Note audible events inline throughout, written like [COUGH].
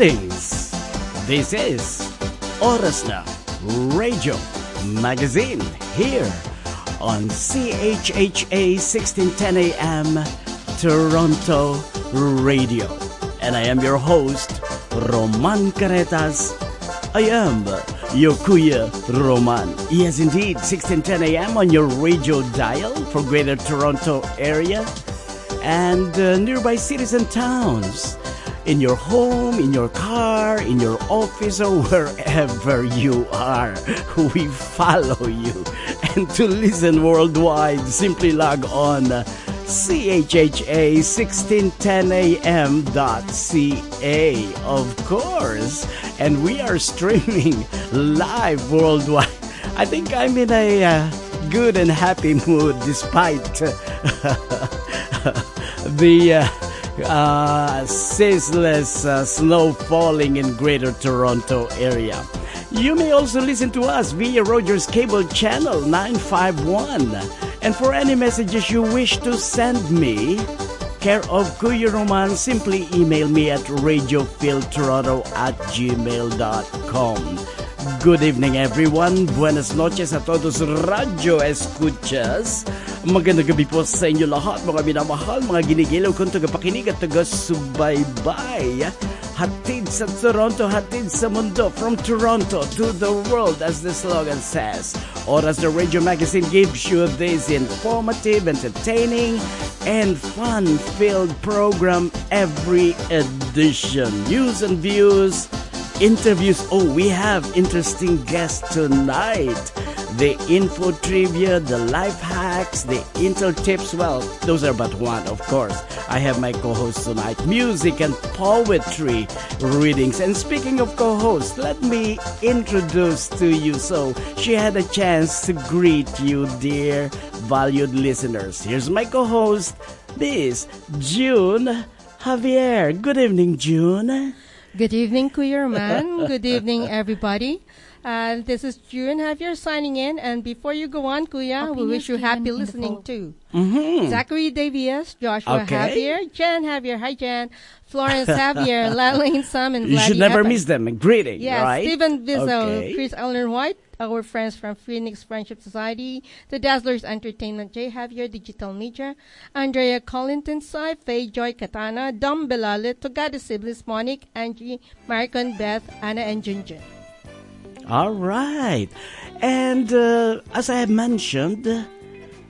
Greetings! This is Oras na Radio Magazine here on CHHA 1610 AM Toronto Radio. And I am your host, Roman Caretas. I am your Kuya Roman. Yes, indeed, 1610 AM on your radio dial for Greater Toronto area and uh, nearby cities and towns. In your home, in your car, in your office, or [LAUGHS] wherever you are, we follow you. And to listen worldwide, simply log on uh, chha1610am.ca, of course. And we are streaming [LAUGHS] live worldwide. I think I'm in a uh, good and happy mood despite [LAUGHS] the uh, uh, ceaseless uh, snow falling in Greater Toronto area. You may also listen to us via Rogers Cable Channel 951. And for any messages you wish to send me, care of Kuya Roman, simply email me at radiophiltoronto at gmail.com. Good evening everyone. Buenas noches a todos Radio Escuchas. Magandang gabi po sa inyo lahat, mga minamahal, mga ginigilaw kong tagapakinig at taga-subaybay. Hatid sa Toronto, hatid sa mundo, from Toronto to the world, as the slogan says. Or as the radio magazine gives you this informative, entertaining, and fun-filled program every edition. News and views, interviews. Oh, we have interesting guests tonight. The info trivia, the life hacks, the intel tips. Well, those are but one, of course. I have my co-host tonight, music and poetry readings. And speaking of co hosts, let me introduce to you. So she had a chance to greet you, dear valued listeners. Here's my co-host, this June Javier. Good evening, June. Good evening, Kuya Man. Good evening, everybody. Uh, this is June Javier signing in. And before you go on, Kuya, we wish you happy listening too. Mm-hmm. Zachary Davies, Joshua Okay. Javier, Jen Javier, hi Jen, Florence Javier, [LAUGHS] Lalaine Sam, and You should never Evans. miss them. Greeting, Yes, right? Stephen Vizzo, Okay. Chris Ellen White, our friends from Phoenix Friendship Society, the Dazzlers Entertainment, Jay Javier, Digital Media, Andrea Collington Sai, Faye Joy Katana, Dom Belalit, Togada Siblings, Monique, Angie, Maricon, Beth, Anna, and Junjun. All right. And uh, as I have mentioned,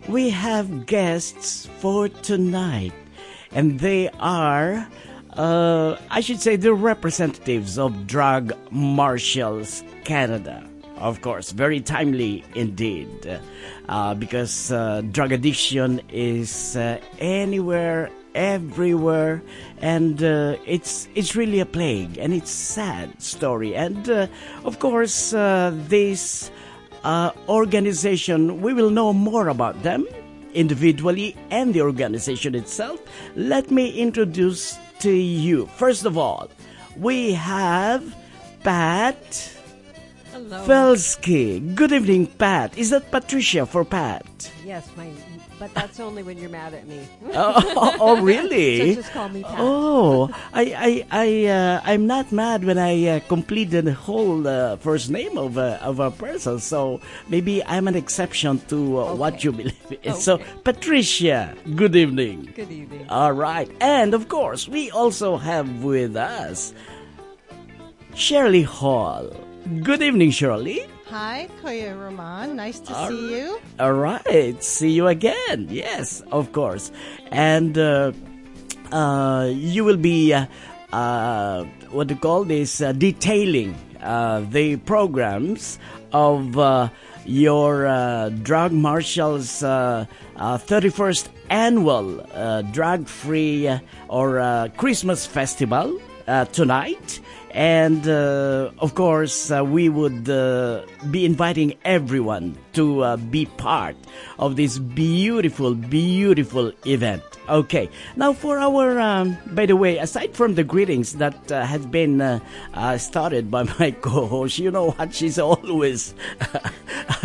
we have guests for tonight. And they are, uh, I should say, the representatives of Drug Marshals Canada. Of course, very timely indeed. Uh, because uh, drug addiction is uh, anywhere everywhere and uh, it's it's really a plague and it's sad story and uh, of course uh, this uh, organization we will know more about them individually and the organization itself let me introduce to you first of all we have pat Hello. Felsky. Good evening, Pat. Is that Patricia for Pat? Yes, my, but that's only when you're mad at me. [LAUGHS] oh, oh, really? So just call me Pat. Oh, I, I, I, uh, I'm not mad when I uh, complete the whole uh, first name of a, of a person. So maybe I'm an exception to uh, what you believe in. So, Patricia, good evening. Good evening. All right, and of course, we also have with us Shirley Hall. Good evening, Shirley. Hi, Kuya Roman. Nice to All see you. All right, see you again. Yes, of course. And uh, uh, you will be, uh, uh, what do you call this, uh, detailing uh, the programs of uh, your uh, Drug Marshals uh, uh, 31st annual uh, drug free uh, or uh, Christmas festival uh, tonight. And uh, of course, uh, we would uh, be inviting everyone to uh, be part of this beautiful, beautiful event. Okay, now for our, um, by the way, aside from the greetings that uh, have been uh, uh, started by [LAUGHS] my co host, you know what? She's always [LAUGHS]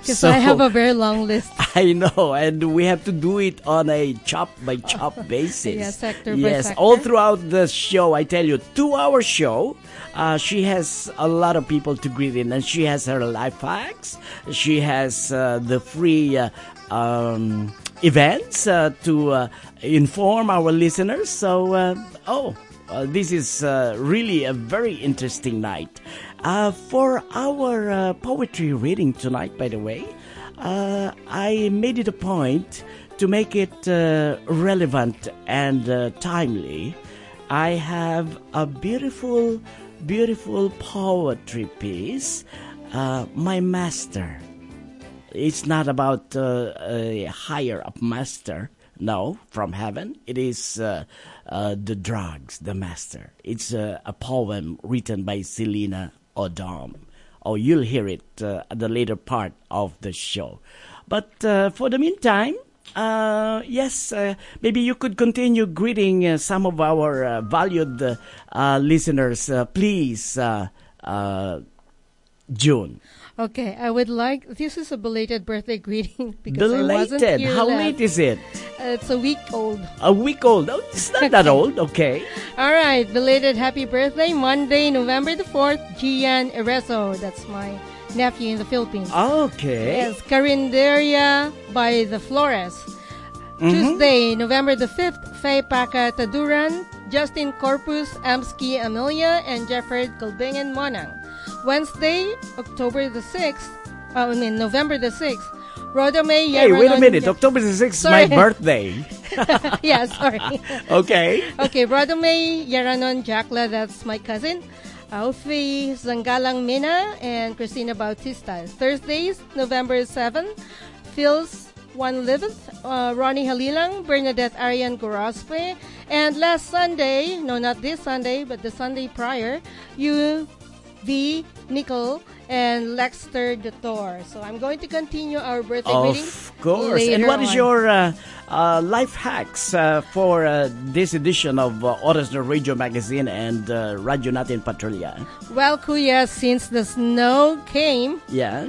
Because I have a very long list. [LAUGHS] I know, and we have to do it on a chop by chop basis. Yeah, sector by yes, sector. all throughout the show. I tell you, two-hour show. Uh, she has a lot of people to greet in, and she has her life hacks. She has uh, the free uh, um, events uh, to uh, inform our listeners. So, uh, oh, this is really a very interesting night. For our poetry reading tonight, by the way, I made it a point to make it relevant and timely. I have a beautiful, beautiful poetry piece, uh, My Master. It's not about uh, a higher up master, no, from heaven. It is uh, uh, the drugs, the master. It's a poem written by Selena Odom. Oh, you'll hear it uh, at the later part of the show. But uh, for the meantime, uh, yes, uh, maybe you could continue greeting uh, some of our uh, valued uh, listeners. Uh, please, uh, uh, June. Okay, I would like. This is a belated birthday greeting [LAUGHS] because I wasn't Belated. here How late is it? Uh, it's a week old. A week old. Oh, it's not that [LAUGHS] old. Okay. All right, belated happy birthday, Monday, November the 4th, Gian Ereso. That's my nephew in the Philippines. Okay. Yes, Carinderia by the Flores. Mm-hmm. Tuesday, November the 5th, Faye Paca Taduran, Justin Corpus, Amski Amelia, and Jeffrey Galbingen Monang. Wednesday, October the 6th, uh, I mean November the 6th, Rodome Hey, wait a minute. October the 6th is my birthday. [LAUGHS] yeah, sorry. [LAUGHS] Okay. Okay, Rodome Yaranon Jakla, that's my cousin. Alfie Zangalang Mina and Christina Bautista. Thursdays, November 7, Phil's 111th, uh, Ronnie Halilang, Bernadette Arian Gorospe, and last Sunday, no, not this Sunday, but the Sunday prior, you, V, Nicole, and Lexter Dator. So I'm going to continue our birthday reading. Of course. And what is on. your uh, uh, life hacks uh, for uh, this edition of uh, Oras Radio Magazine and uh, Radio Natin Patrulya? Well, Kuya, since the snow came, Yeah.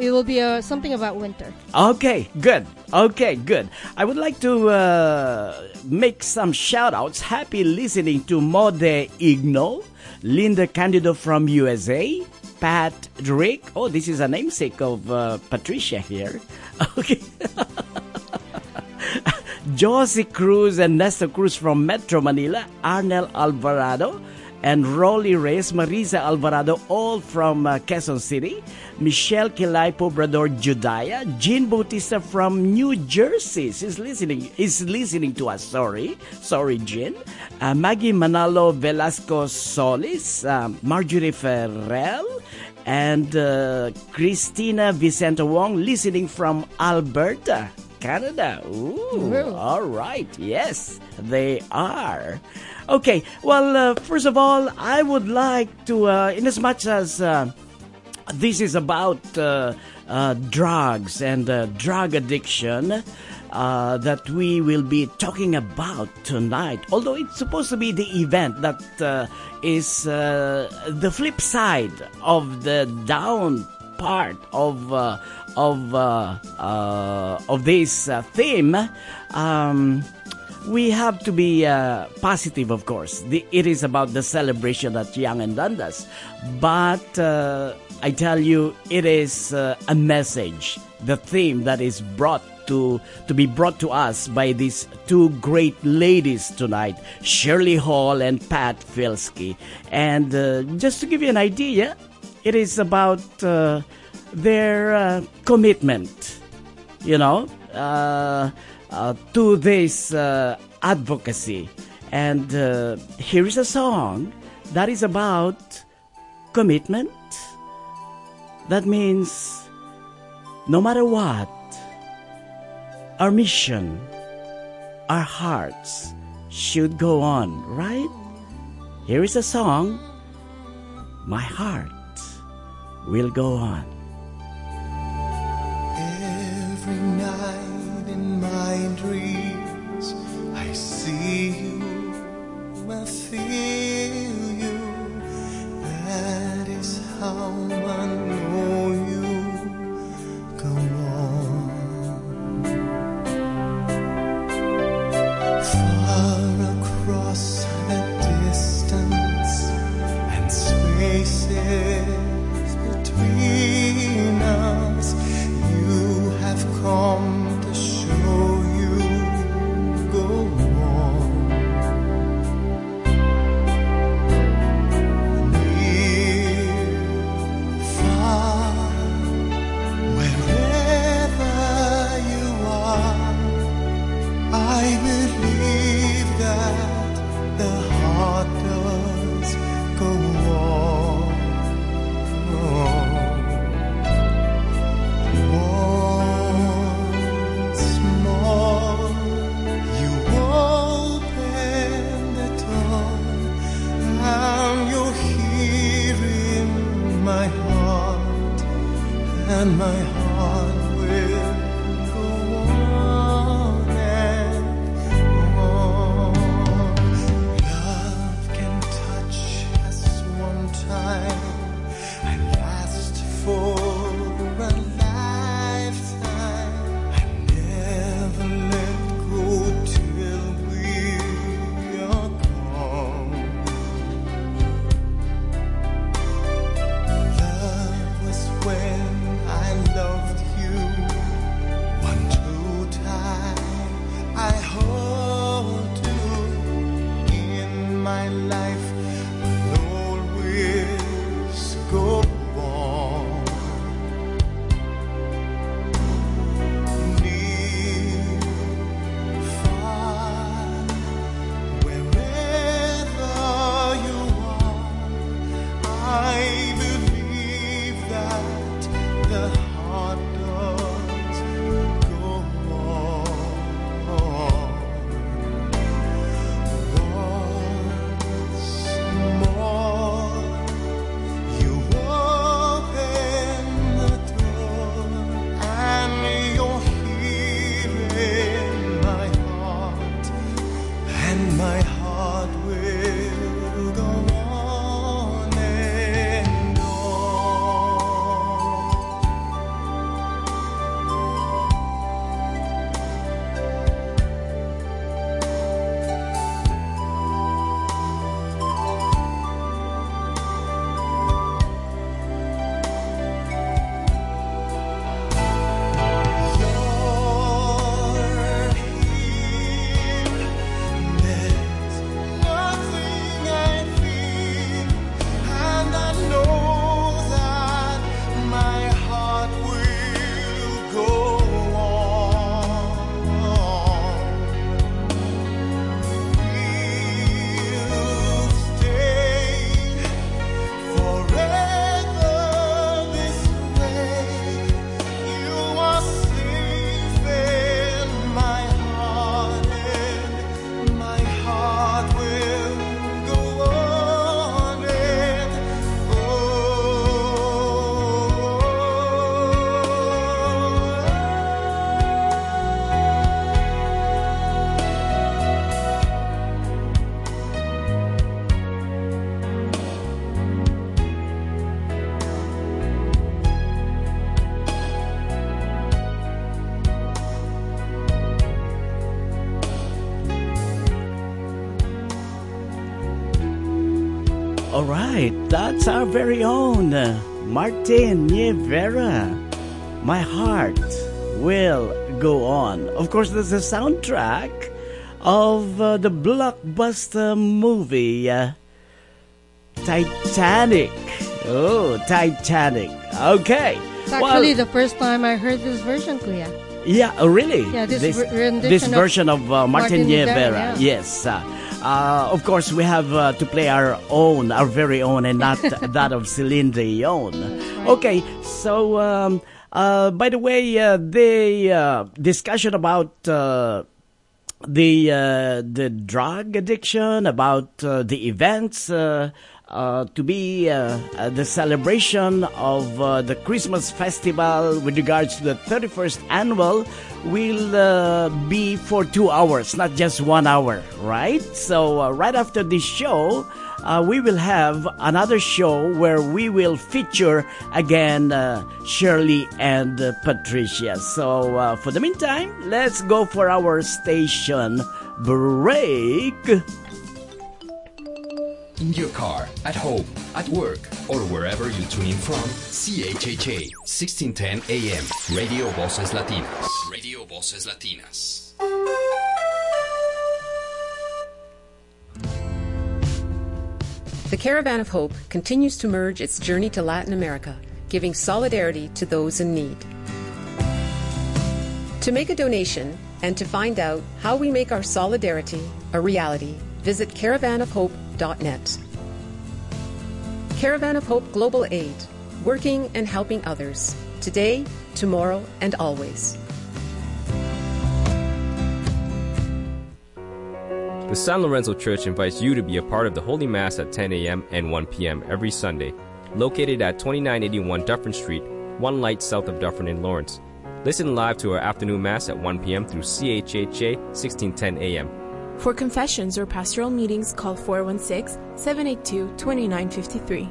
it will be uh, something about winter. Okay, good. Okay, good. I would like to uh, make some shout outs. Happy listening to Mode Igno, Linda Candido from USA, Pat Drake. Oh, this is a namesake of uh, Patricia here. [LAUGHS] Okay. [LAUGHS] Josie Cruz and Nestor Cruz from Metro Manila, Arnel Alvarado, and Rolly Reyes, Marisa Alvarado, all from uh, Quezon City, Michelle Kilay Pobrador Judaya, Jean Bautista from New Jersey is listening is listening to us. Sorry, sorry, Jean. Uh, Maggie Manalo Velasco Solis, um, Marjorie Ferrell, and uh, Christina Vicente Wong listening from Alberta. Canada. Ooh, all right. Yes, they are. Okay. Well, uh, first of all, I would like to, uh, in as much as uh, this is about uh, uh, drugs and uh, drug addiction uh, that we will be talking about tonight. Although it's supposed to be the event that uh, is uh, the flip side of the down part of uh, of uh, uh, of this uh, theme. Um, we have to be uh, positive, of course. The, it is about the celebration at Yonge and Dundas. But uh, I tell you, it is uh, a message, the theme that is brought to, to be brought to us by these two great ladies tonight, Shirley Hall and Pat Filsky. And just to give you an idea, it is about their uh, commitment you know, uh, uh, to this uh, advocacy. And uh, here is a song that is about commitment. That means no matter what, our mission, our hearts should go on, right? Here is a song, My Heart Will Go On. And my heart that's our very own Martin Nievera. My heart will go on. Of course, there's a soundtrack of uh, the blockbuster movie uh, Titanic. Oh, Titanic. Okay. It's Well, actually the first time I heard this version, Kuya. Yeah, oh, really? Yeah, this this, this of version of, uh, Martin, Martin Nievera. Nievera, Yes. Uh, uh, of course, we have uh, to play our own, our very own, and not [LAUGHS] that of Celine Dion. Okay, so um, uh, by the way, uh, the uh, discussion about uh, the the drug addiction, about the events uh, to be uh, uh, the celebration of uh, the Christmas festival with regards to the 31st annual will uh, be for two hours, not just one hour, right? So right after this show. We will have another show where we will feature again Shirley and Patricia. So, for the meantime, let's go for our station break. In your car, at home, at work, or wherever you tune in from, CHHA 1610 AM, Radio Voces Latinas. Radio Voces Latinas. The Caravan of Hope continues to merge its journey to Latin America, giving solidarity to those in need. To make a donation and to find out how we make our solidarity a reality, visit caravanofhope.net. Caravan of Hope Global Aid, working and helping others, today, tomorrow, and always. The San Lorenzo Church invites you to be a part of the Holy Mass at 10 a.m. and 1 p.m. every Sunday, located at 2981 Dufferin Street, one light south of Dufferin in Lawrence. Listen live to our afternoon Mass at 1 p.m. through CHHA 1610 a.m. For confessions or pastoral meetings, call 416 782 2953.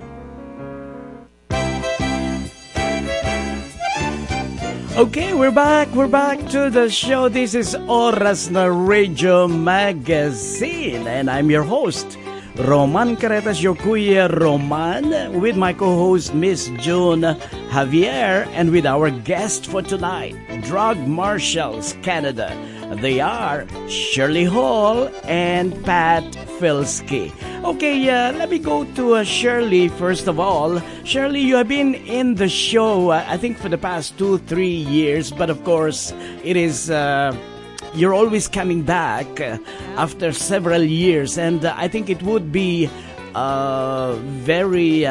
Okay, we're back. We're back to the show. This is Oras na Radio Magazine, and I'm your host, Roman Caretas, your Kuya Roman, with my co-host Miss June Javier, and with our guest for tonight, Drug Marshals Canada. They are Shirley Hall and Pat Filsky. Okay, uh, let me go to uh, Shirley first of all. Shirley, you have been in the show, uh, I think, for the past two, three years, but of course, it is. Uh, you're always coming back uh, after several years, and uh, I think it would be uh, very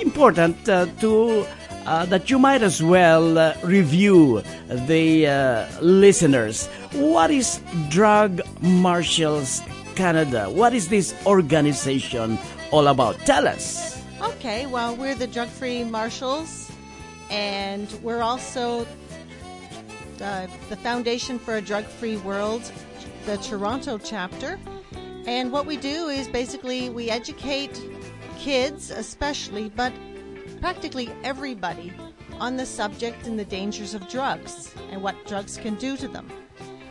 important to that you might as well uh, review the uh, listeners. What is Drug Marshals Canada? What is this organization all about? Tell us. Okay, well, we're the drug free marshals, and we're also uh, the Foundation for a Drug Free World, the Toronto chapter. And what we do is basically we educate kids, especially, but practically everybody, on the subject and the dangers of drugs and what drugs can do to them.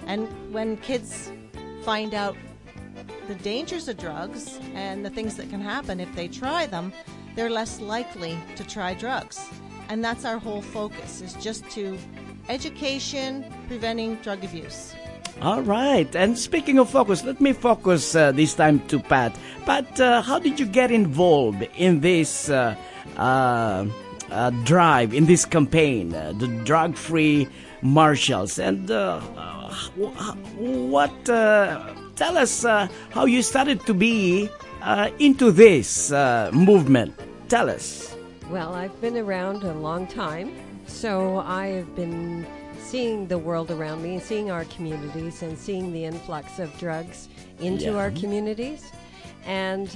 And when kids find out the dangers of drugs and the things that can happen if they try them, they're less likely to try drugs. And that's our whole focus is just to education, preventing drug abuse. All right. And speaking of focus, let me focus uh, this time to Pat. Pat, uh, how did you get involved in this uh, uh, uh, drive, in this campaign, uh, the drug free marshals? And uh, what, uh, tell us uh, how you started to be uh, into this uh, movement. Tell us. Well, I've been around a long time, so I have been seeing the world around me, seeing our communities, and seeing the influx of drugs into Yeah. our communities. And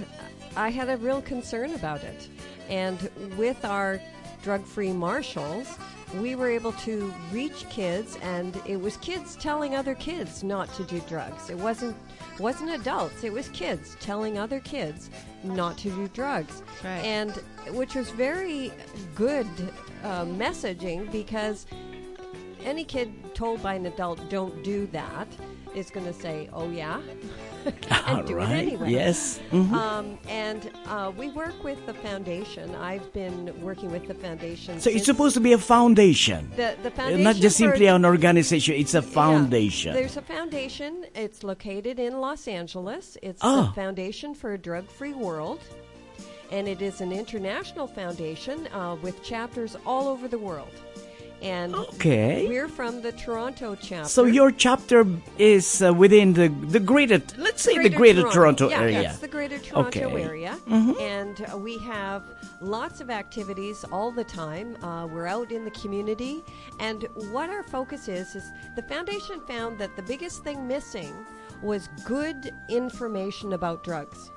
I had a real concern about it. And with our drug free marshals, we were able to reach kids and it was kids telling other kids not to do drugs. It wasn't wasn't adults, it was kids telling other kids not to do drugs. right. And which was very good uh, messaging because any kid told by an adult don't do that is going to say, "Oh yeah," [LAUGHS] [LAUGHS] and All do right. it anyway. Yes. Mhm. Um, and uh, we work with the foundation. I've been working with the foundation. so it's supposed to be a foundation. the the Uh, foundation Not just simply an organization, it's a yeah, foundation. there's a foundation. It's located in Los Angeles. It's Oh. the Foundation for a Drug-Free World, and it is an international foundation uh, with chapters all over the world. And Okay. we're from the Toronto chapter. So your chapter is uh, within the the greater, let's say the Greater Toronto, yeah, area. Yes, the Greater Toronto Okay. area, and uh, we have lots of activities all the time. Uh, we're out in the community, and what our focus is is the foundation found that the biggest thing missing was good information about drugs.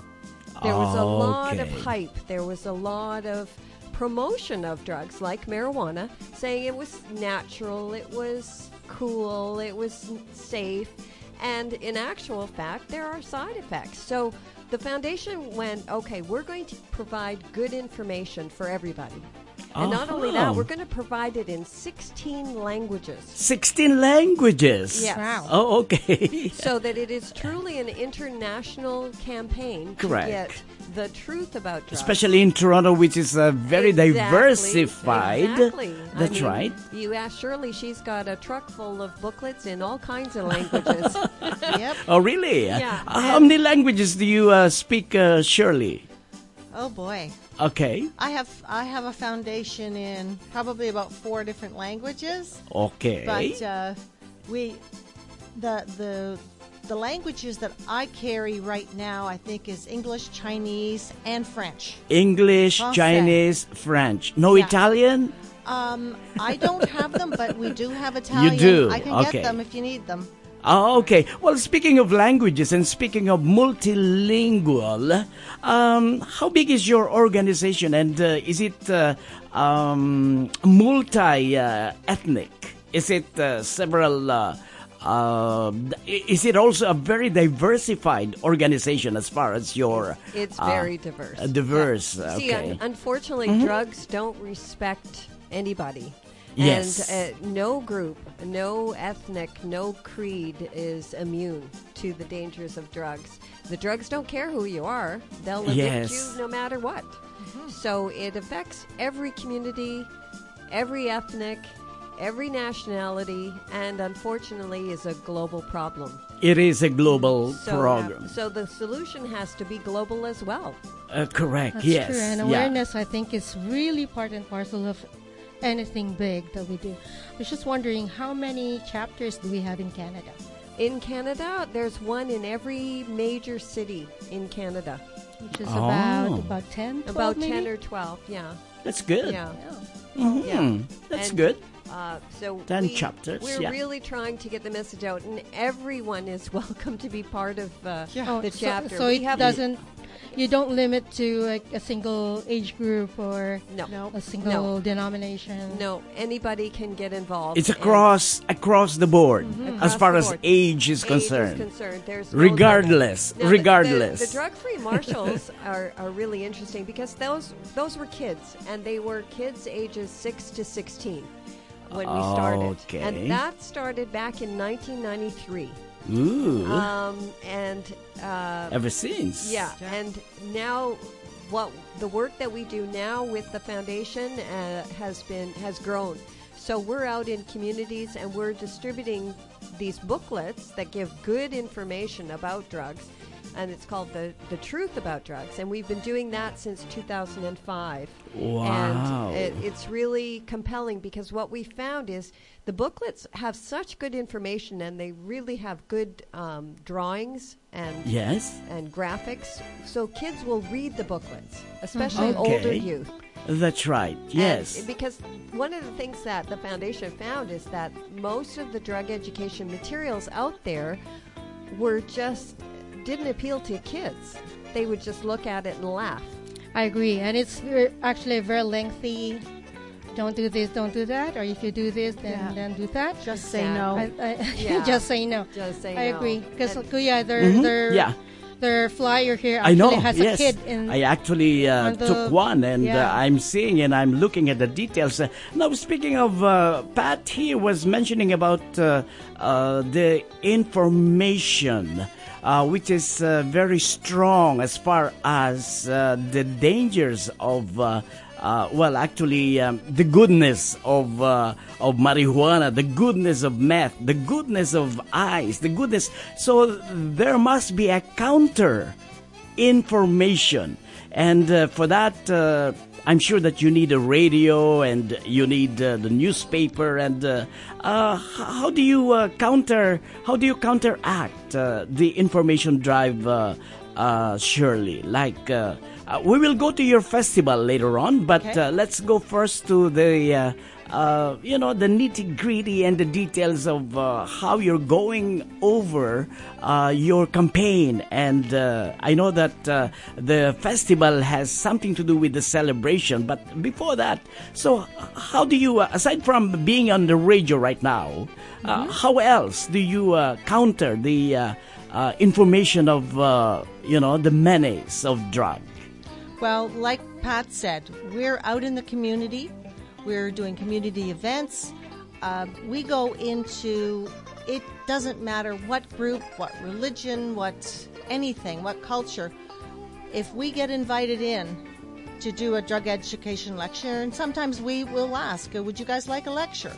There was a lot of hype. There was a lot of promotion of drugs like marijuana, saying it was natural, it was cool, it was safe, and in actual fact, there are side effects. So the foundation went, okay, we're going to provide good information for everybody. And not only that, Uh-huh. we're going to provide it in 16 languages. 16 languages. Yes. Wow. Oh, okay. [LAUGHS] so that it is truly an international campaign to get the truth about drugs. Especially in Toronto, which is uh, very Exactly, diversified. Exactly. I That's mean, right. You ask Shirley, she's got a truck full of booklets in all kinds of languages. [LAUGHS] Yep. Oh, really? Yeah, how and- many languages do you uh, speak, uh, Shirley? Oh boy. Okay. I have I have a foundation in probably about four different languages, Okay. but uh, we the the the languages that I carry right now I think is English, Chinese, and French. English, Français. Chinese, French. No Yeah. Italian? Um, I don't have them, but we do have Italian. [LAUGHS] You do? I can Okay. get them if you need them. Oh, okay. Well, speaking of languages and speaking of multilingual, um, how big is your organization and uh, is it uh, um, multi uh, ethnic? Is it uh, several? Uh, uh, is it also a very diversified organization as far as your? It's very diverse. diverse. Yeah. See, Okay. un- unfortunately, Mhm. drugs don't respect anybody. Yes. And uh, no group, no ethnic, no creed is immune to the dangers of drugs. The drugs don't care who you are, they'll evict Yes. you no matter what. So it affects every community, every ethnic, every nationality, and unfortunately is a global problem. It is a global So, uh, program. so the solution has to be global as well. Uh, correct. That's yes. true. And yeah. awareness, I think, is really part and parcel of anything big that we do. I was just wondering, how many chapters do we have in Canada? In Canada, there's one in every major city in Canada. Which is Oh. about about 10, 12 About maybe? 10 or 12, yeah. That's good. Yeah. Mhm. Yeah. That's And, good. Uh, so 10 we, chapters, We're yeah. really trying to get the message out, and everyone is [LAUGHS] welcome to be part of uh, Oh, the so- chapter. So, We it have- doesn't. You don't limit to like a single age group or No. a single denomination. No, anybody can get involved. It's across across the board Mhm. as far the as age is Age concerned. is concerned. There's no regardless, limit. Now, the- regardless. The, the drug-free marshals [LAUGHS] are, are really interesting because those those were kids, and they were kids ages six to sixteen when we started, Okay. and that started back in 1993. Ooh. Um, and uh, Ever since. yeah, and now what the work that we do now with the foundation uh, has been has grown. So we're out in communities and we're distributing these booklets that give good information about drugs, and it's called the the truth about drugs. And we've been doing that since 2005. Wow. And it, it's really compelling because what we found is the booklets have such good information and they really have good um, drawings and Yes. and graphics. So kids will read the booklets, especially Mm-hmm. Okay. older youth. That's right. And Yes. because one of the things that the foundation found is that most of the drug education materials out there were just didn't appeal to kids. They would just look at it and laugh. I agree, and it's ver- actually a very lengthy. Don't do this, don't do that, or if you do this, then Yeah. then do that. Just say no. I, I, [LAUGHS] Yeah. just say no. Just say I no. agree because And- Kuya, their Mhm. their Yeah. their flyer here I actually know. has yes. a kid in. I actually uh, on the- took one, and yeah. uh, I'm seeing and I'm looking at the details. Uh, now, speaking of, uh, Pat here was mentioning about uh, uh, the information. Uh, which is uh, very strong as far as uh, the dangers of uh, uh, well, actually, um, the goodness of uh, of marijuana, the goodness of meth, the goodness of ice, the goodness. So there must be a counter information, and uh, for that, uh, I'm sure that you need a radio and you need uh, the newspaper. And uh, uh, how do you uh, counter? How do you counteract uh, the information drive? Uh, uh, Shirley, like uh, uh, we will go to your festival later on, but Okay. uh, let's go first to the uh, you know the nitty gritty and the details of uh, how you're going over uh, your campaign. And uh, I know that uh, the festival has something to do with the celebration, but before that, so how do you, aside from being on the radio right now, uh, how else do you uh, counter the uh, uh, information of uh, you know the menace of drug? Well, like Pat said, we're out in the community. We're doing community events. Uh, we go into it doesn't matter what group, what religion, what anything, what culture. If we get invited in to do a drug education lecture, and sometimes we will ask, "Uh, "Would you guys like a lecture?"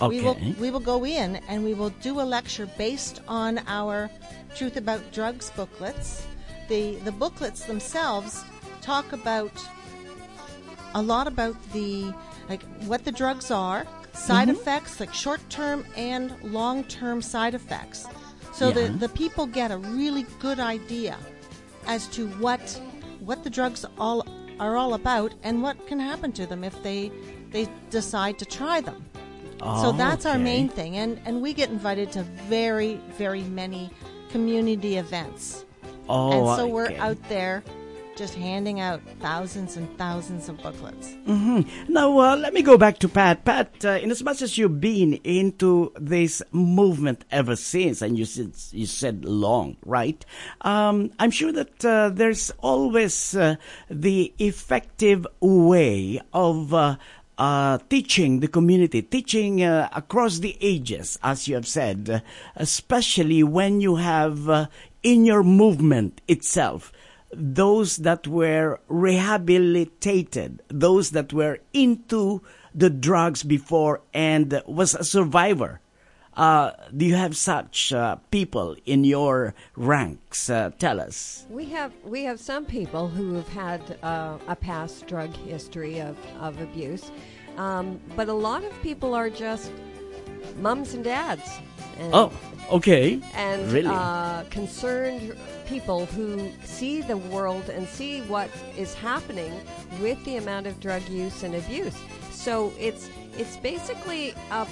Okay. We will we will go in and we will do a lecture based on our Truth About Drugs booklets. The the booklets themselves talk about a lot about the like what the drugs are, side effects, like short term and long term side effects. So the, Yeah. the people get a really good idea as to what what the drugs all are all about and what can happen to them if they they decide to try them. so Oh, that's our main thing, and and we get invited to very very many community events, Oh, and so we're okay. out there just handing out thousands and thousands of booklets. Now, uh, let me go back to Pat. Pat, uh, in as much as you've been into this movement ever since, and you said, you said long, right? Um, I'm sure that uh, there's always uh, the effective way of uh, uh, teaching the community, teaching uh, across the ages, as you have said, uh, especially when you have in your movement itself those that were rehabilitated, those that were into the drugs before and was a survivor. Uh, do you have such uh, people in your ranks? Uh, tell us. We have we have some people who have had uh, a past drug history of, of abuse, um, but a lot of people are just mums and dads. And, Oh, okay. and really? uh, concerned people who see the world and see what is happening with the amount of drug use and abuse. So it's it's basically a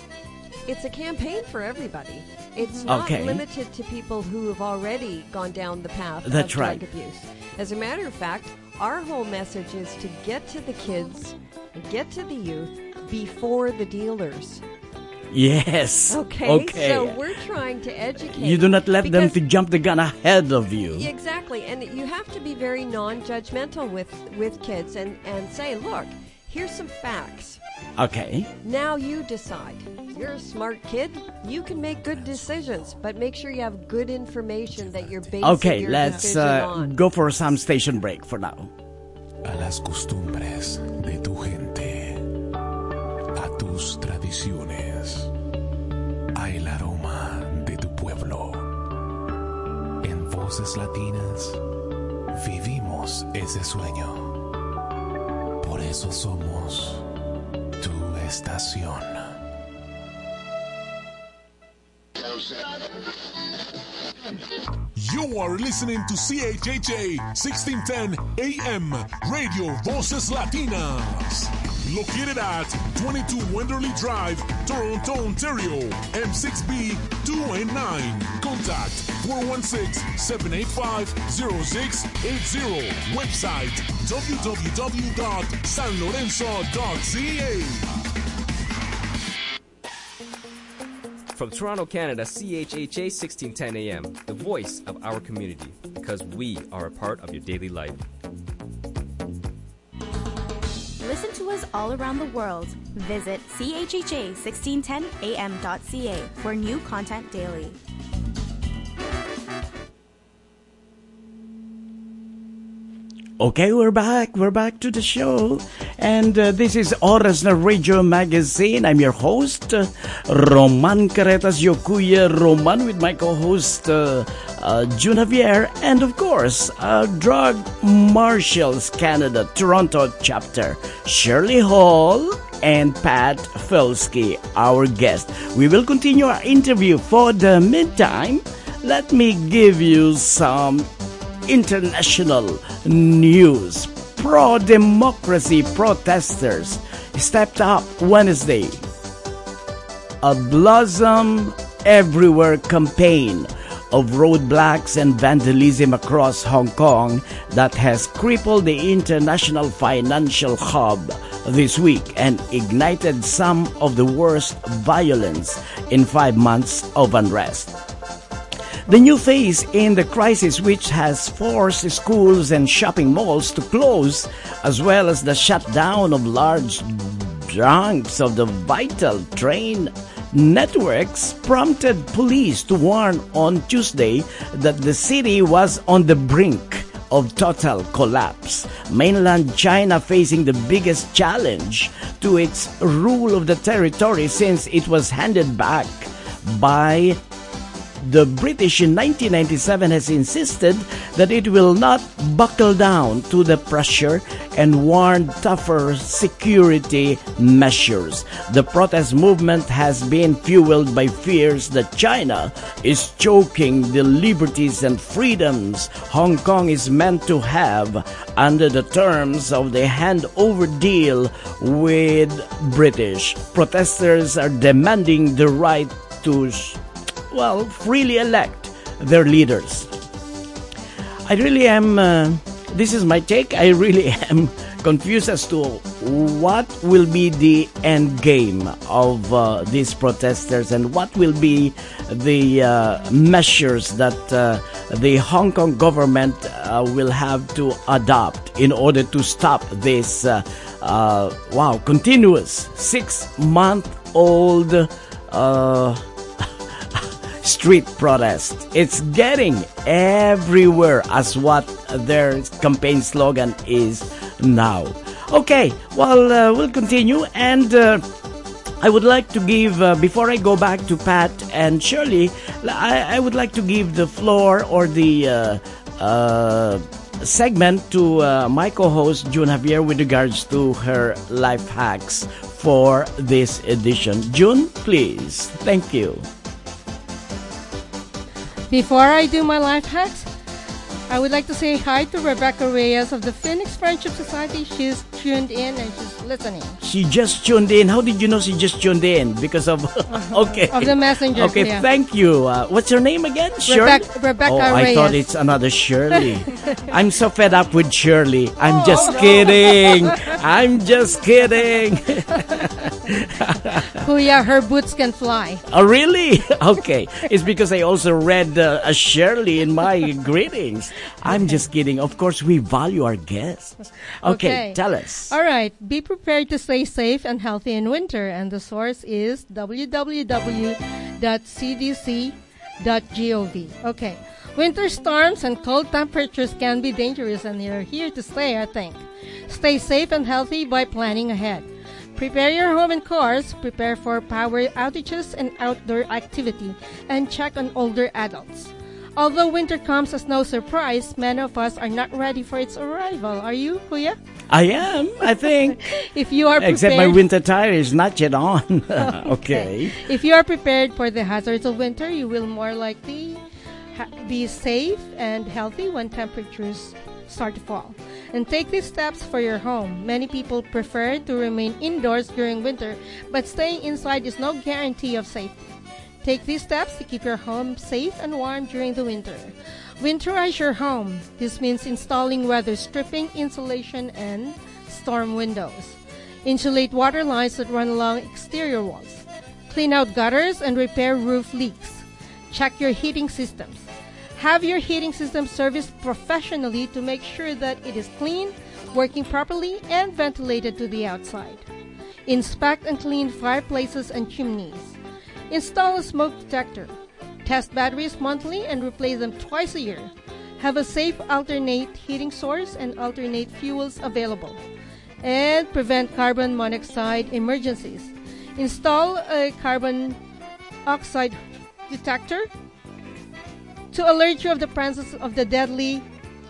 it's a campaign for everybody. It's not Okay. limited to people who have already gone down the path That's of drug right. abuse. As a matter of fact, our whole message is to get to the kids, get to the youth before the dealers. Yes. Okay, Okay. so we're trying to educate. you do not let them to jump the gun ahead of you. Exactly, and you have to be very non-judgmental with with kids and and say, look, here's some facts. Okay. Now you decide. You're a smart kid. You can make good decisions, but make sure you have good information that you're basing Okay, your let's decision uh, on. go for some station break for now. a las costumbres de tu gente, a tus tradiciones, a el aroma de tu pueblo. En Voces Latinas vivimos ese sueño. Por eso somos tu estación. You are listening to CHHA 1610 AM Radio Voces Latinas. Located at 22 Wenderly Drive, Toronto, Ontario. M6B 2 and 9. Contact 416-785-0680. Website www.sanlorenzo.ca. From Toronto, Canada, CHHA 1610 AM, the voice of our community, because we are a part of your daily life. Listen to us all around the world. Visit chha1610am.ca for new content daily. Okay, we're back. We're back to the show. And uh, this is Oras na Radio Magazine. I'm your host, uh, Roman Caretas Yokuya Roman, with my co host, uh, uh, June Javier, and of course, Drug Marshals Canada Toronto chapter, Shirley Hall and Pat Felsky, our guest. We will continue our interview. For the meantime, let me give you some international news. Pro democracy protesters stepped up Wednesday. A Blossom Everywhere campaign of roadblocks and vandalism across Hong Kong that has crippled the international financial hub this week and ignited some of the worst violence in five months of unrest. The new phase in the crisis, which has forced schools and shopping malls to close, as well as the shutdown of large chunks of the vital train networks, prompted police to warn on Tuesday that the city was on the brink of total collapse. Mainland China facing the biggest challenge to its rule of the territory since it was handed back by the British in 1997 has insisted that it will not buckle down to the pressure and warned tougher security measures. The protest movement has been fueled by fears that China is choking the liberties and freedoms Hong Kong is meant to have under the terms of the handover deal with British. Protesters are demanding the right to, well, freely elect their leaders. I really am. Uh, this is my take. I really [LAUGHS] am confused as to what will be the end game of uh, these protesters and what will be the uh, measures that uh, the Hong Kong government uh, will have to adopt in order to stop this uh, uh, wow continuous six month old street protest. It's getting everywhere as what their campaign slogan is now. Okay, well, uh, we'll continue and. Uh, I would like to give, uh, before I go back to Pat and Shirley, I, I would like to give the floor or the uh, uh, segment to uh, my co host, June Javier, with regards to her life hacks for this edition. June, please. Thank you. Before I do my life hacks, I would like to say hi to Rebecca Reyes of the Phoenix Friendship Society. She's tuned in and she's listening. She just tuned in. How did you know she just tuned in? Because of [LAUGHS] [LAUGHS] okay Of the messenger. Okay, yeah. thank you. Uh, what's her name again? Shirley. Rebecca, oh, I Reyes. thought it's another Shirley. [LAUGHS] I'm so fed up with Shirley. I'm Oh, just no. kidding. I'm just kidding. Kuya, her boots can fly. oh, really? Okay. It's because I also read uh, a Shirley in my greetings. I'm just kidding. Of course, we value our guests. Okay, tell us. All right. Be prepared to stay safe and healthy in winter. And the source is www.cdc.gov. Okay. Winter storms and cold temperatures can be dangerous and they're here to stay, I think. Stay safe and healthy by planning ahead. Prepare your home and cars, prepare for power outages and outdoor activity, and check on older adults. Although winter comes as no surprise, many of us are not ready for its arrival. Are you, Kuya? I am, I think. [LAUGHS] If you are prepared, Except my winter tire is not yet on. [LAUGHS] [LAUGHS] okay. If you are prepared for the hazards of winter, you will more likely ha- be safe and healthy when temperatures start to fall. And take these steps for your home. Many people prefer to remain indoors during winter, but staying inside is no guarantee of safety. Take these steps to keep your home safe and warm during the winter. Winterize your home. This means installing weather stripping, insulation, and storm windows. Insulate water lines that run along exterior walls. Clean out gutters and repair roof leaks. Check your heating systems. Have your heating system serviced professionally to make sure that it is clean, working properly, and ventilated to the outside. Inspect and clean fireplaces and chimneys. Install a smoke detector. Test batteries monthly and replace them twice a year. Have a safe alternate heating source and alternate fuels available. And prevent carbon monoxide emergencies. Install a carbon oxide detector to alert you of the presence of the deadly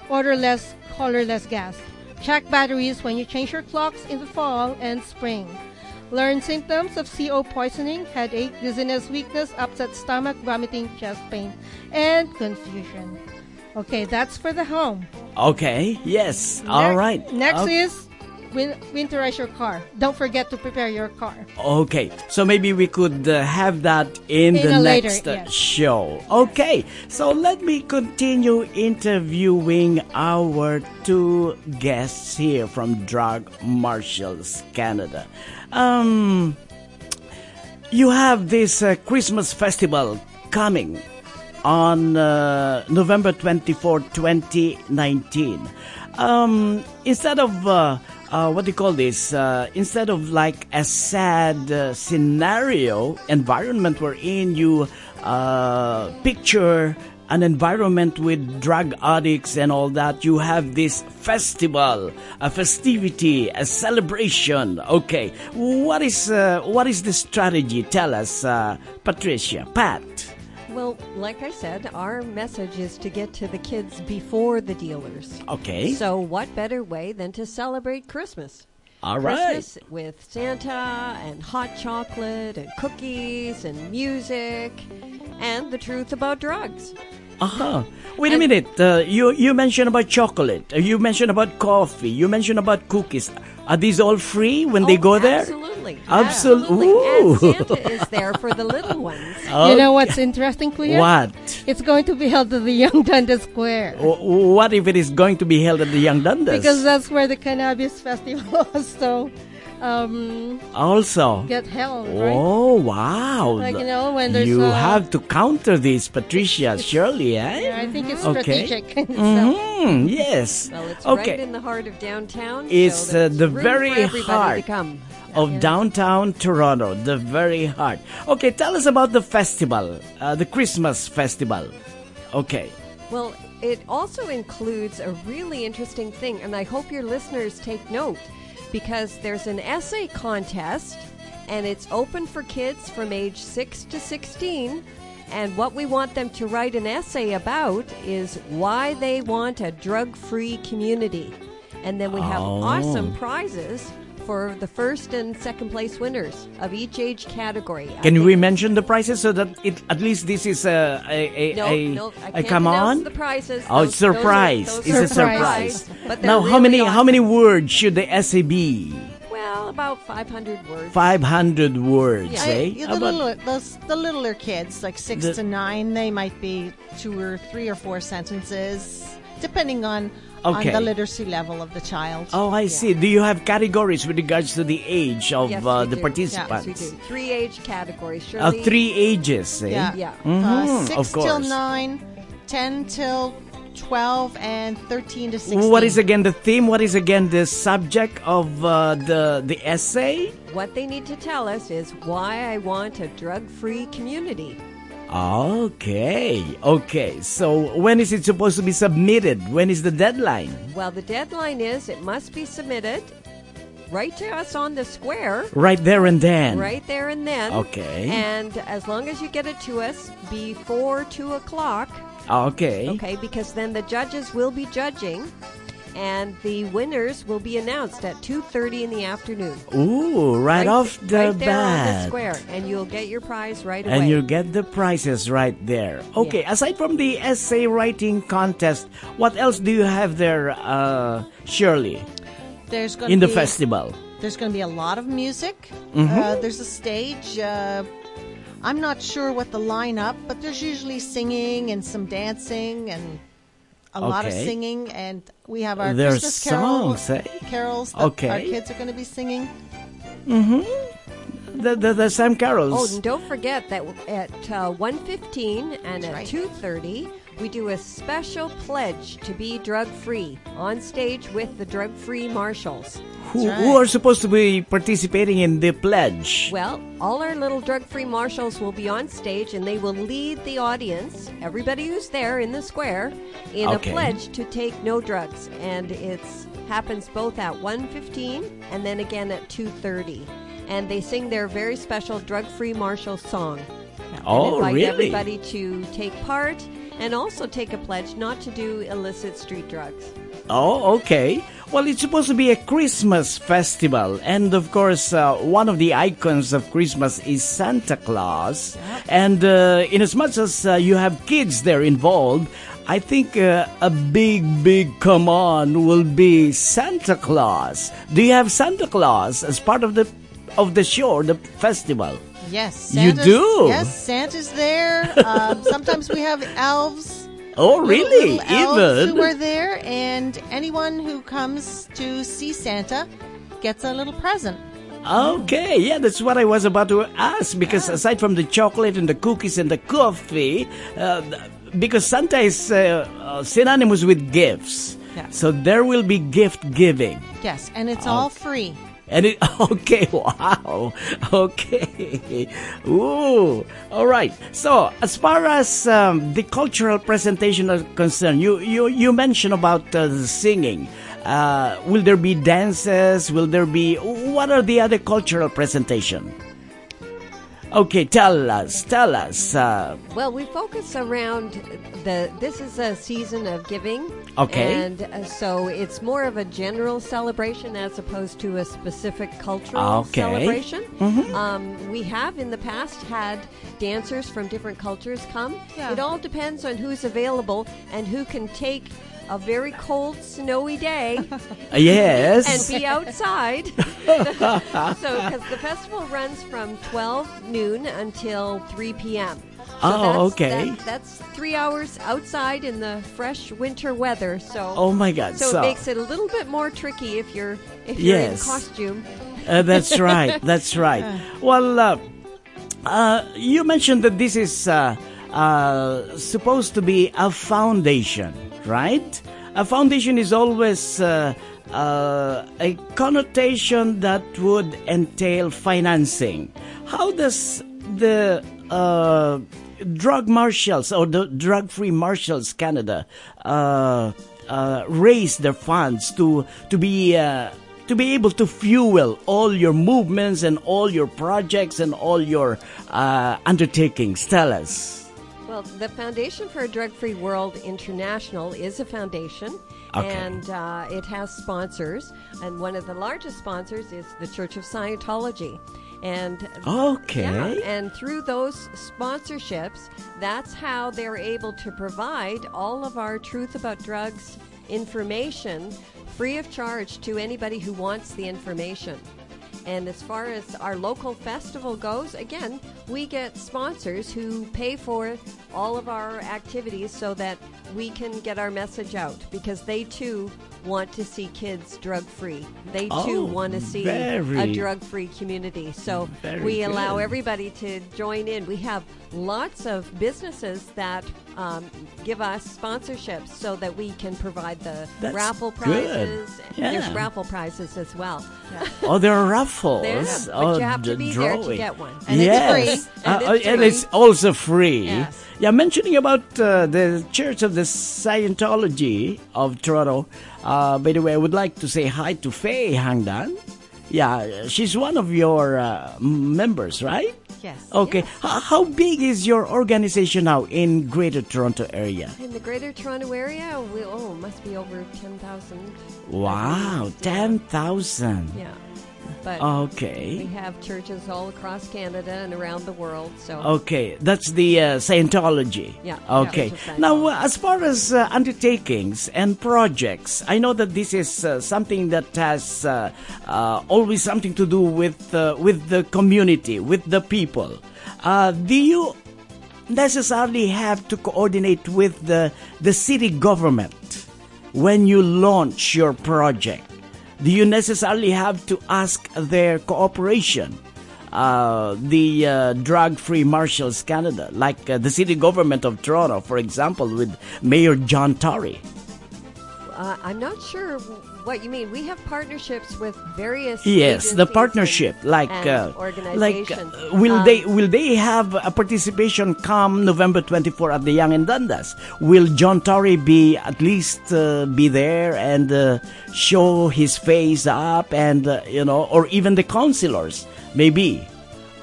odorless, colorless gas. Check batteries when you change your clocks in the fall and spring. Learn symptoms of CO poisoning, headache, dizziness, weakness, upset stomach, vomiting, chest pain, and confusion. Okay, that's for the home. Okay, yes. All Ne- right. Next Okay. is win- winterize your car. Don't forget to prepare your car. Okay, so maybe we could uh, have that in, In the a later, next uh, yes. show. Okay, so let me continue interviewing our two guests here from Drug Marshals Canada. Um, you have this uh, Christmas festival coming on uh, November 24, 2019. Um, instead of, uh, uh, what do you call this? Uh, instead of like a sad uh, scenario, environment wherein you uh, picture an environment with drug addicts and all that, you have this festival, a festivity, a celebration. Okay, what is uh, what is the strategy? Tell us, uh, Patricia, Pat. Well, like I said, our message is to get to the kids before the dealers. Okay. So, what better way than to celebrate Christmas? All right. Christmas with Santa and hot chocolate and cookies and music and the truth about drugs. Uh-huh. Wait a minute. Uh, you you mentioned about chocolate. Uh, you mentioned about coffee. You mentioned about cookies. Are these all free when they Oh, go there? Absolutely. Absolutely. And Santa is there for the little [LAUGHS] ones. You know what's interesting, Kuya? What? It's going to be held at the Yonge Dundas Square. W- What if it is going to be held at the Yonge Dundas? Because that's where the cannabis festival [LAUGHS] also um, also. get held, right? Oh wow! Like, you know, when there's you a- have to counter this, Patricia. Surely, eh? Yeah, I think it's Okay. strategic. [LAUGHS] in Mhm, Yes. Well, it's okay. right in the heart of downtown. It's so uh, the room very for everybody heart to come. Of downtown Toronto, the very heart. Okay, tell us about the festival, uh, the Christmas festival. Okay. Well, it also includes a really interesting thing, and I hope your listeners take note because there's an essay contest, and it's open for kids from age 6 to 16. And what we want them to write an essay about is why they want a drug free community. And then we have Oh. awesome prizes for the first and second place winners of each age category. I Can we mention the prices so that it at least this is a a a, No, a, no, I a can't come on? the prizes. Oh, Those- surprise! those are- it's those a surprise. surprise, but they're now, how really many how many words should the essay be? Well, about 500 words. Five hundred words, Yeah. eh? Yeah, the, About- littler, those, the littler kids, like six The- to nine, they might be two or three or four sentences, depending on Okay. on the literacy level of the child. Oh, I see. Do you have categories with regards to the age of Yes, uh, we the do. participants? Yes, we do. Three age categories. Uh, three ages, eh? Yeah. Yeah. Mhm, Uh, six of course. till nine, ten till twelve, and thirteen to sixteen. What is again the theme? What is again the subject of uh, the the essay? What they need to tell us is why I want a drug free community. Okay, okay. So when is it supposed to be submitted? When is the deadline? Well, the deadline is it must be submitted right to us on the square. Right there and then. Right there and then. Okay. And as long as you get it to us before 2 o'clock, Okay. Okay, because then the judges will be judging, and the winners will be announced at two thirty in the afternoon. Ooh, right, off the right there on the square, and you'll get your prize right away. And you get the prizes right there. Okay, aside from the essay writing contest, what else do you have there, uh, Shirley, There's going in the be, festival? There's going to be a lot of music. Mhm. Uh, there's a stage. Uh, I'm not sure what the lineup, but there's usually singing and some dancing and a lot of singing. And we have our There's Christmas carol, songs, eh? carols that Okay. our kids are going to be singing. Mm-hmm. The, the, the Sam carols. Oh, and don't forget that at uh, 1.15 and at 2.30, we do a special pledge to be drug-free on stage with the drug-free marshals. who, who are supposed to be participating in the pledge? Well, all our little drug-free marshals will be on stage and they will lead the audience, everybody who's there in the square, in Okay. a pledge to take no drugs. And it happens both at 1.15 and then again at 2.30. And they sing their very special drug-free marshal song. Oh, and invite really? everybody to take part and also take a pledge not to do illicit street drugs. Oh, okay. Well, it's supposed to be a Christmas festival. And of course, uh, one of the icons of Christmas is Santa Claus. And uh, in as much as uh, you have kids there involved, I think uh, a big, big come on will be Santa Claus. Do you have Santa Claus as part of the of the show, the festival? Yes, You do? Yes, Santa's there. um, [LAUGHS] sometimes we have elves. Oh, really? little elves Even? who are there, and anyone who comes to see Santa gets a little present. Okay, yeah, that's what I was about to ask. Because aside from the chocolate and the cookies and the coffee, uh, because Santa is uh, uh, synonymous with gifts, Yeah. so there will be gift giving. Yes, and it's all free. And it [LAUGHS] okay, wow, okay, ooh, all right. So as far as um, the cultural presentation is concerned, you you you mentioned about uh, the singing. Uh, will there be dances? Will there be what are the other cultural presentation? Okay, tell us, tell us. Uh, Well, we focus around the. This is a season of giving. Okay. And uh, so it's more of a general celebration as opposed to a specific cultural Okay. celebration. Mhm. Um, we have in the past had dancers from different cultures come. Yeah. It all depends on who's available and who can take a very cold, snowy day [LAUGHS] yes. and be outside. [LAUGHS] so, because the festival runs from 12 noon until 3 p.m. So Oh, that's, okay. that- that's three hours outside in the fresh winter weather. So, Oh my God, So, so- it makes it a little bit more tricky if you're if you're Yes. in costume. Uh, that's [LAUGHS] right. That's right. Well, uh, uh, you mentioned that this is uh, uh, supposed to be a foundation, right? A foundation is always uh, uh, a connotation that would entail financing. How does the uh, drug marshals or the drug free marshals Canada uh, uh, raise their funds to to be uh, to be able to fuel all your movements and all your projects and all your undertakings. Tell us. Well, the Foundation for a Drug Free World International is a foundation. Okay. And uh, it has sponsors. And one of the largest sponsors is the Church of Scientology. And Okay. yeah, and through those sponsorships, that's how they're able to provide all of our Truth About Drugs information free of charge to anybody who wants the information. And as far as our local festival goes, again, we get sponsors who pay for all of our activities so that we can get our message out because they too want to see kids drug free. They too Oh, want to see very- a drug free community. So we allow everybody to join in. We have lots of businesses that um, give us sponsorships so that we can provide the That's raffle good. prizes. There's raffle prizes as well. [LAUGHS] Oh, there are raffles. There's- but oh, you have to the be there to get one. And it's yes. free. Uh, And uh, it's and it's also free. Yes. Yeah, mentioning about uh, the Church of the Scientology of Toronto. Uh, by the way, I would like to say hi to Faye Hangdan. Yeah, she's one of your uh, members, right? Yes. Okay. H- how big is your organization now in Greater Toronto area? In the Greater Toronto area, we oh, must be over ten thousand. Wow, ten thousand. Yeah, but Okay. we have churches all across Canada and around the world. So Okay, that's the uh, Scientology. Yeah, Okay. Of Now, uh, as far as uh, undertakings and projects, I know that this is uh, something that has uh, uh, always something to do with uh, with the community, with the people. Uh, do you necessarily have to coordinate with the the city government when you launch your project? Do you necessarily have to ask their cooperation? Uh, the uh, Drug Free Marshals Canada, like uh, the city government of Toronto, for example, with Mayor John Tory. uh, I'm not sure what you mean. We have partnerships with various Yes, the partnership, like uh, like uh, will Um, they will they have a participation come November 24 at the Yonge and Dundas? Will John Tory be at least uh, be there and uh, show his face up and uh, you know, or even the councillors maybe?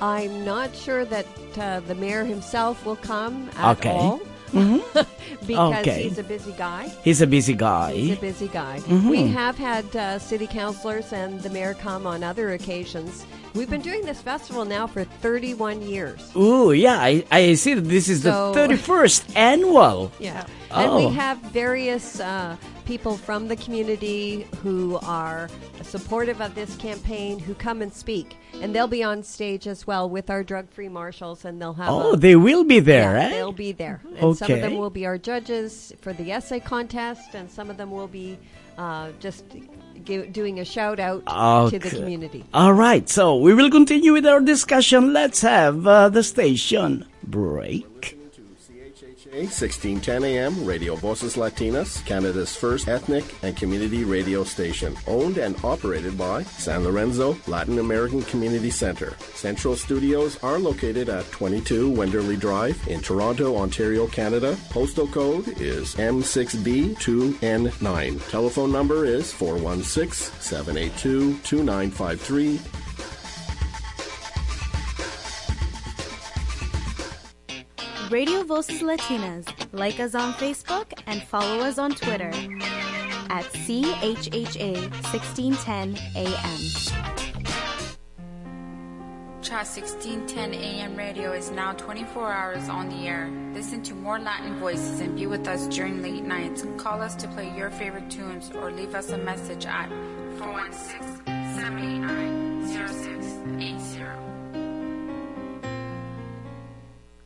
I'm not sure that uh, the mayor himself will come at Okay. all. Mhm. [LAUGHS] because Okay. he's a busy guy. He's a busy guy. He's a busy guy. Mhm. We have had uh, city councilors and the mayor come on other occasions. We've been doing this festival now for 31 years. Ooh, yeah, I, I see that this is So- [LAUGHS] the 31st annual. Yeah. And we Oh. have various uh, people from the community who are supportive of this campaign who come and speak. And they'll be on stage as well with our drug free marshals, and they'll have. Oh, a- they will be there, Yeah, eh? They'll be there. And some of them will be our judges for the essay contest, and some of them will be uh, just doing a shout out to the community. All right, so we will continue with our discussion. Let's have uh, the station break. CHHA 1610 AM, Radio Voces Latinas, Canada's first ethnic and community radio station, owned and operated by San Lorenzo Latin American Community Center. Central studios are located at 22 Wenderly Drive in Toronto, Ontario, Canada. Postal code is M6B2N9. Telephone number is 416 782 2953. Radio Voces Latinas. Like us on Facebook and follow us on Twitter at CHHA 1610 AM. Chat 1610 AM radio is now 24 hours on the air. Listen to more Latin voices and be with us during late nights. Call us to play your favorite tunes or leave us a message at 416 789 0680.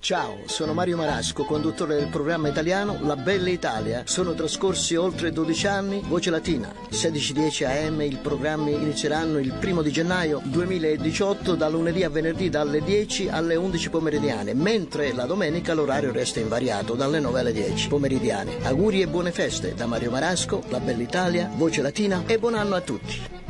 Ciao, sono Mario Marasco, conduttore del programma italiano La Bella Italia. Sono trascorsi oltre 12 anni, Voce Latina. 16.10 AM, i programmi inizieranno il primo di gennaio 2018 da lunedì a venerdì dalle 10 alle 11 pomeridiane, mentre la domenica l'orario resta invariato dalle 9 alle 10 pomeridiane. Auguri e buone feste da Mario Marasco, La Bella Italia, Voce Latina e buon anno a tutti.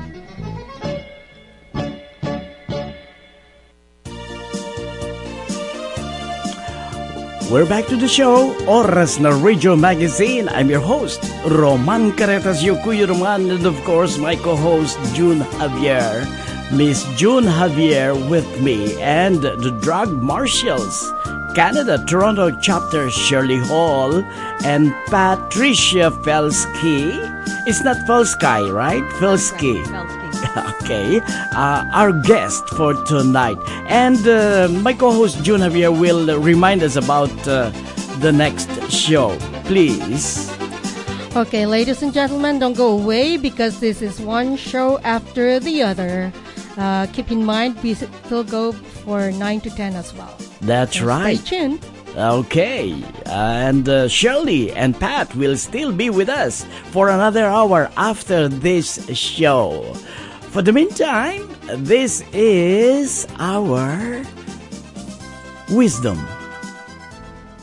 We're back to the show, Oras na Radio Magazine. I'm your host, Roman Caretas Yokuyo Roman, and of course, my co-host, June Javier. Miss June Javier with me, and the Drug Marshals, Canada, Toronto chapter, Shirley Hall, and Patricia Felsky. It's not Felsky, right? Felsky. [LAUGHS] Okay, uh, our guest for tonight. And uh, my co host June Javier will remind us about uh, the next show. Please. Okay, ladies and gentlemen, don't go away because this is one show after the other. Uh, keep in mind, we still go for 9 to 10 as well. That's So right. Stay tuned. Okay, and uh, Shirley and Pat will still be with us for another hour after this show. For the meantime, this is our Wisdom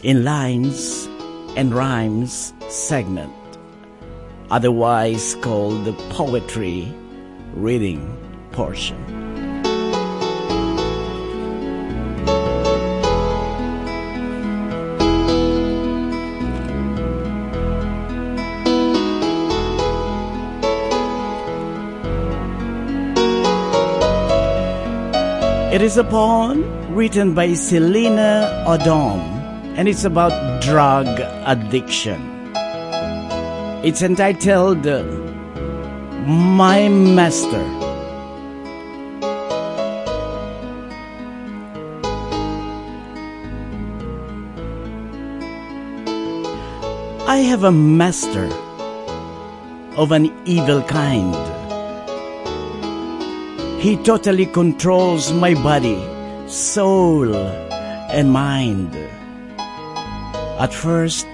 in Lines and Rhymes segment, otherwise called the Poetry Reading portion. It is a poem written by Selena Odom, and it's about drug addiction. It's entitled My Master. I have a master of an evil kind. He totally controls my body, soul, and mind. At first,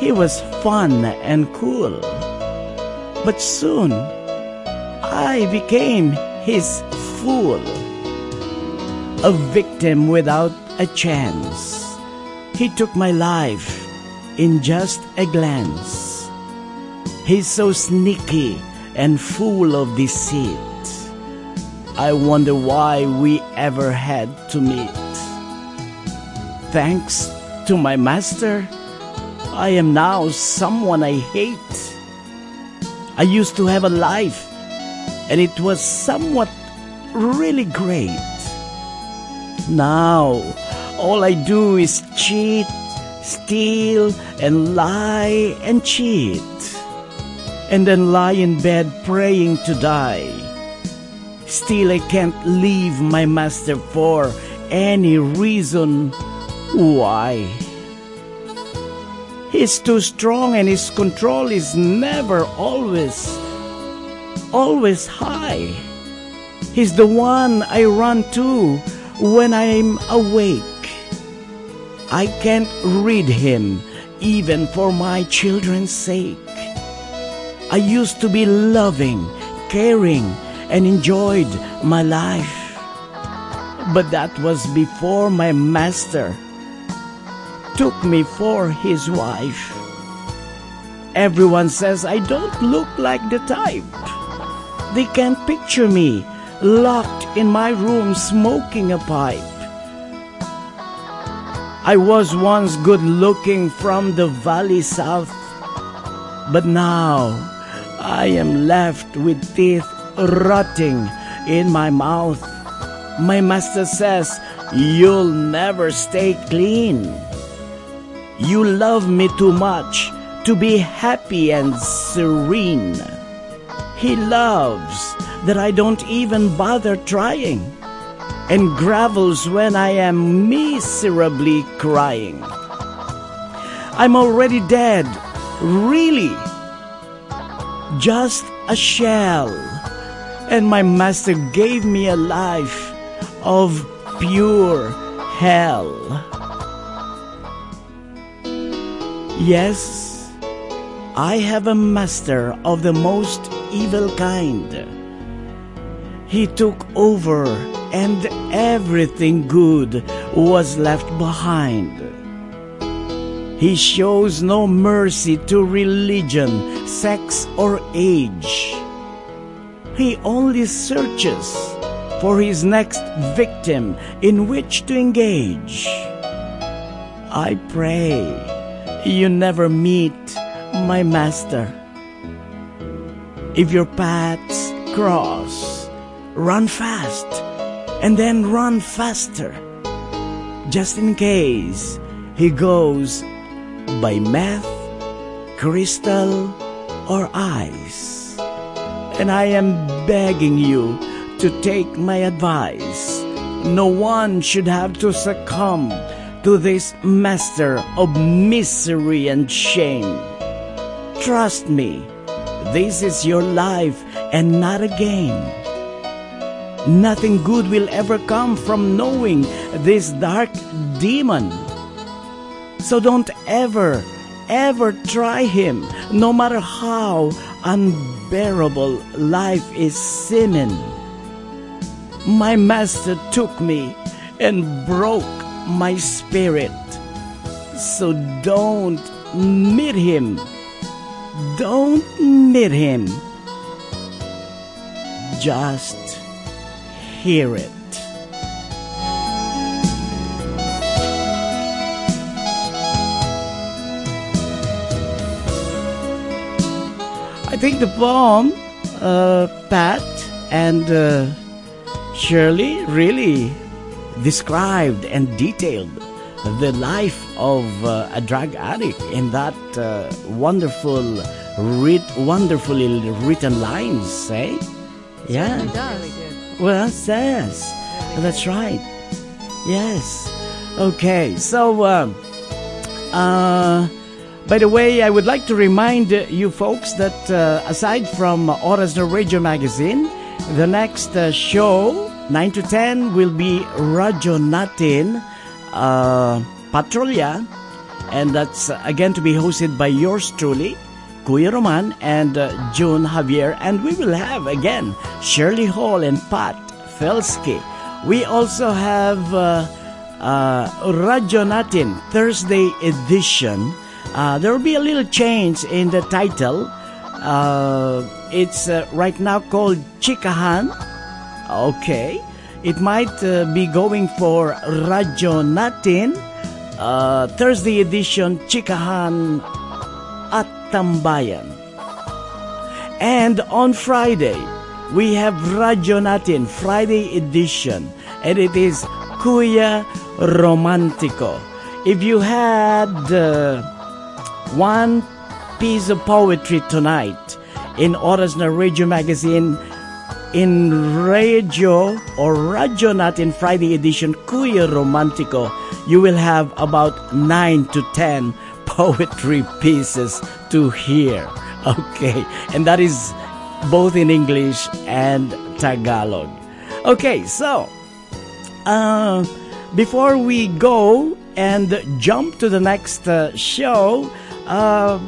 he was fun and cool. But soon, I became his fool. A victim without a chance. He took my life in just a glance. He's so sneaky and full of deceit. I wonder why we ever had to meet. Thanks to my master, I am now someone I hate. I used to have a life, and it was somewhat really great. Now, all I do is cheat, steal, and lie and cheat, and then lie in bed praying to die. Still, I can't leave my master for any reason why. He's too strong and his control is never always, always high. He's the one I run to when I'm awake. I can't read him even for my children's sake. I used to be loving, caring, and enjoyed my life. But that was before my master took me for his wife. Everyone says I don't look like the type. They can't picture me locked in my room smoking a pipe. I was once good looking from the valley south, but now I am left with teeth rotting in my mouth. My master says you'll never stay clean. You love me too much to be happy and serene. He loves that I don't even bother trying and gravels when I am miserably crying. I'm already dead, really. Just a shell. And my master gave me a life of pure hell. Yes, I have a master of the most evil kind. He took over and everything good was left behind. He shows no mercy to religion, sex, or age. He only searches for his next victim in which to engage. I pray you never meet my master. If your paths cross, run fast and then run faster. Just in case he goes by meth, crystal, or ice. And I am begging you to take my advice. No one should have to succumb to this master of misery and shame. Trust me, this is your life and not a game. Nothing good will ever come from knowing this dark demon. So don't ever, ever try him, no matter how unbearable life is seeming. My master took me and broke my spirit. So don't meet him. Don't meet him. Just hear it. Think the poem, uh, Pat and uh, Shirley really described and detailed the life of uh, a drug addict in that uh, wonderful, writ- wonderfully written lines, eh? Yeah. Well, yes, that's right. Yes. Okay. So, uh, uh, by the way, I would like to remind you folks that uh, aside from Oras na Radio Magazine, the next uh, show, 9 to 10, will be Radyo Natin uh. And that's uh, again to be hosted by yours truly, Kuya Roman and uh, June Javier. And we will have again Shirley Hall and Pat Felsky. We also have uh, uh, Radyo Natin Thursday edition. Uh, there will be a little change in the title. Uh, it's uh, right now called Chikahan. Okay. It might uh, be going for Radyo Natin uh, Thursday edition Chikahan at Tambayan. And on Friday, we have Radyo Natin Friday edition. And it is Kuya Romantico. If you had one piece of poetry tonight in Oras na Radio Magazine, in radio or Radyo Natin Friday edition Kuya Romantico, you will have about 9 to 10 [LAUGHS] poetry pieces to hear. [LAUGHS] Okay, and that is both in English and Tagalog. Okay, so uh, before we go and jump to the next uh, show, uh,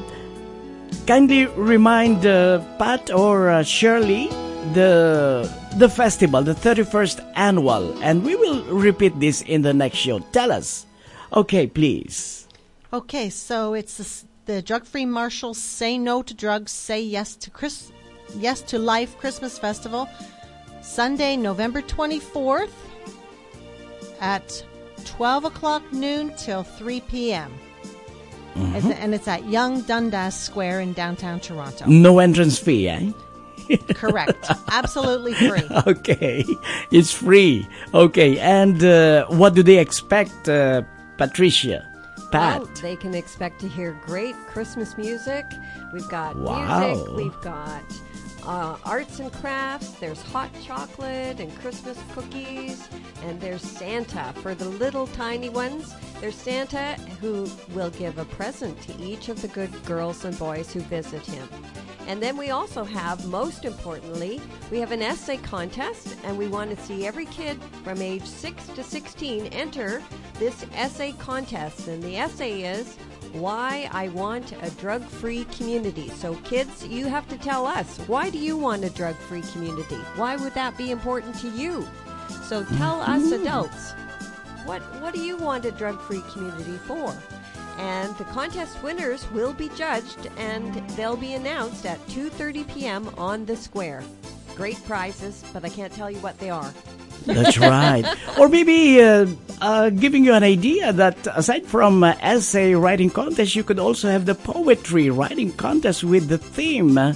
kindly remind uh, Pat or uh, Shirley the the festival, the 31st annual, and we will repeat this in the next show. Tell us. Okay, please. Okay, so it's the, the drug-free Marshall Say No to Drugs, Say Yes to Chris, Yes to Life Christmas Festival, Sunday, November 24th at 12 o'clock noon till 3 p.m. Mhm. And- And it's at Yonge Dundas Square in downtown Toronto. No entrance fee, eh? [LAUGHS] Correct. Absolutely free. [LAUGHS] okay, it's free. Okay, and uh, what do they expect, uh, Patricia? Pat? Well, they can expect to hear great Christmas music. We've got Wow. music, we've got uh, arts and crafts, there's hot chocolate and Christmas cookies, and there's Santa for the little tiny ones. There's Santa who will give a present to each of the good girls and boys who visit him. And then we also have, most importantly, we have an essay contest, and we want to see every kid from age 6 to 16 enter this essay contest. And the essay is why I want a drug free community. So, kids, you have to tell us why do you want a drug free community? Why would that be important to you? So, tell us mm-hmm. adults what, what do you want a drug free community for? and the contest winners will be judged and they'll be announced at 2:30 p.m. on the square. Great prizes, but I can't tell you what they are. That's right. or maybe uh, uh, giving you an idea that aside from uh, essay writing contest, you could also have the poetry writing contest with the theme. Uh,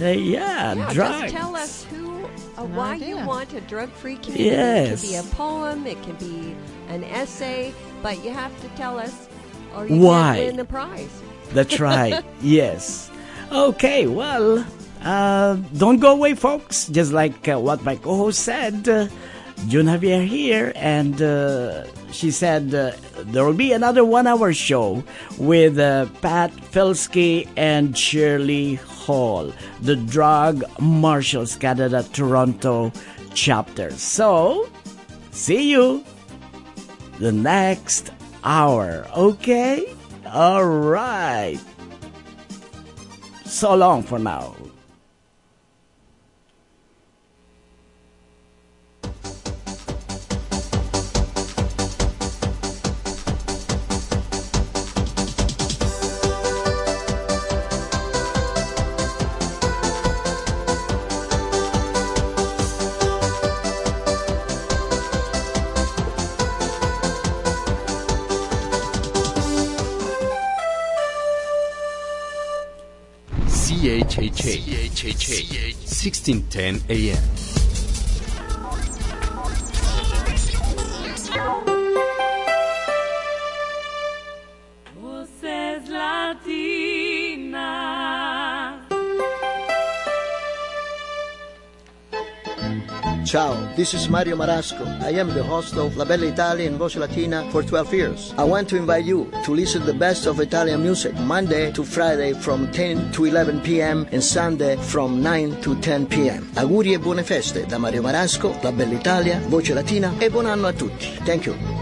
yeah, Yeah, drug. just tell us who, uh, why you want a drug-free community. It Yes. can be a poem, it can be an essay, but you have to tell us, or you Why? can't win a prize. That's right. [LAUGHS] yes. Okay, well, uh, don't go away, folks. Just like uh, what my co host said, uh, June Javier here, and uh, she said uh, there will be another one hour show with uh, Pat Felsky and Shirley Hall, the Drug Marshals Canada Toronto chapter. So, see you the next hour, okay? All right. So long for now. CHHA. 1610 AM. Ciao, this is Mario Marasco. I am the host of La Bella Italia in Voce Latina for 12 years. I want to invite you to listen to the best of Italian music Monday to Friday from 10 to 11 p.m. and Sunday from 9 to 10 p.m. Auguri e buone feste da Mario Marasco, La Bella Italia, Voce Latina e buon anno a tutti. Thank you.